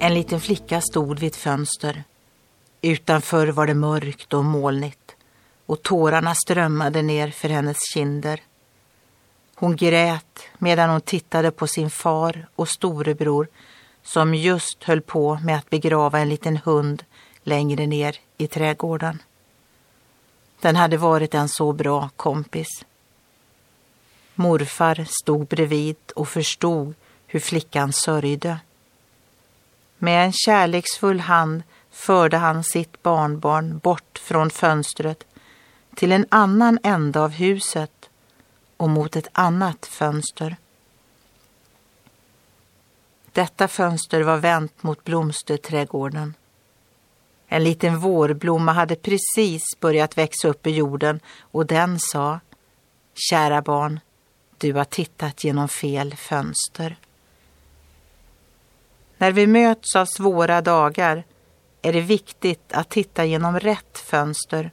En liten flicka stod vid ett fönster. Utanför var det mörkt och molnigt och tårarna strömmade ner för hennes kinder. Hon grät medan hon tittade på sin far och storebror som just höll på med att begrava en liten hund längre ner i trädgården. Den hade varit en så bra kompis. Morfar stod bredvid och förstod hur flickan sörjde. Med en kärleksfull hand förde han sitt barnbarn bort från fönstret till en annan ände av huset och mot ett annat fönster. Detta fönster var vänt mot blomsterträdgården. En liten vårblomma hade precis börjat växa upp i jorden och den sa Kära barn, du har tittat genom fel fönster. När vi möts av svåra dagar är det viktigt att titta genom rätt fönster.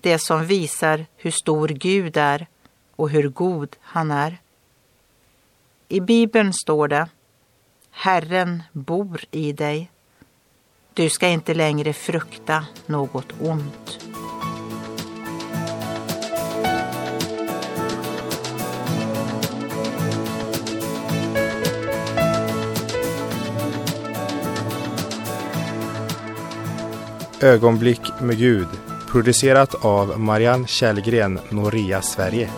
Det som visar hur stor Gud är och hur god han är. I Bibeln står det Herren bor i dig. Du ska inte längre frukta något ont. Ögonblick med Gud producerat av Marianne Källgren, Noria Sverige.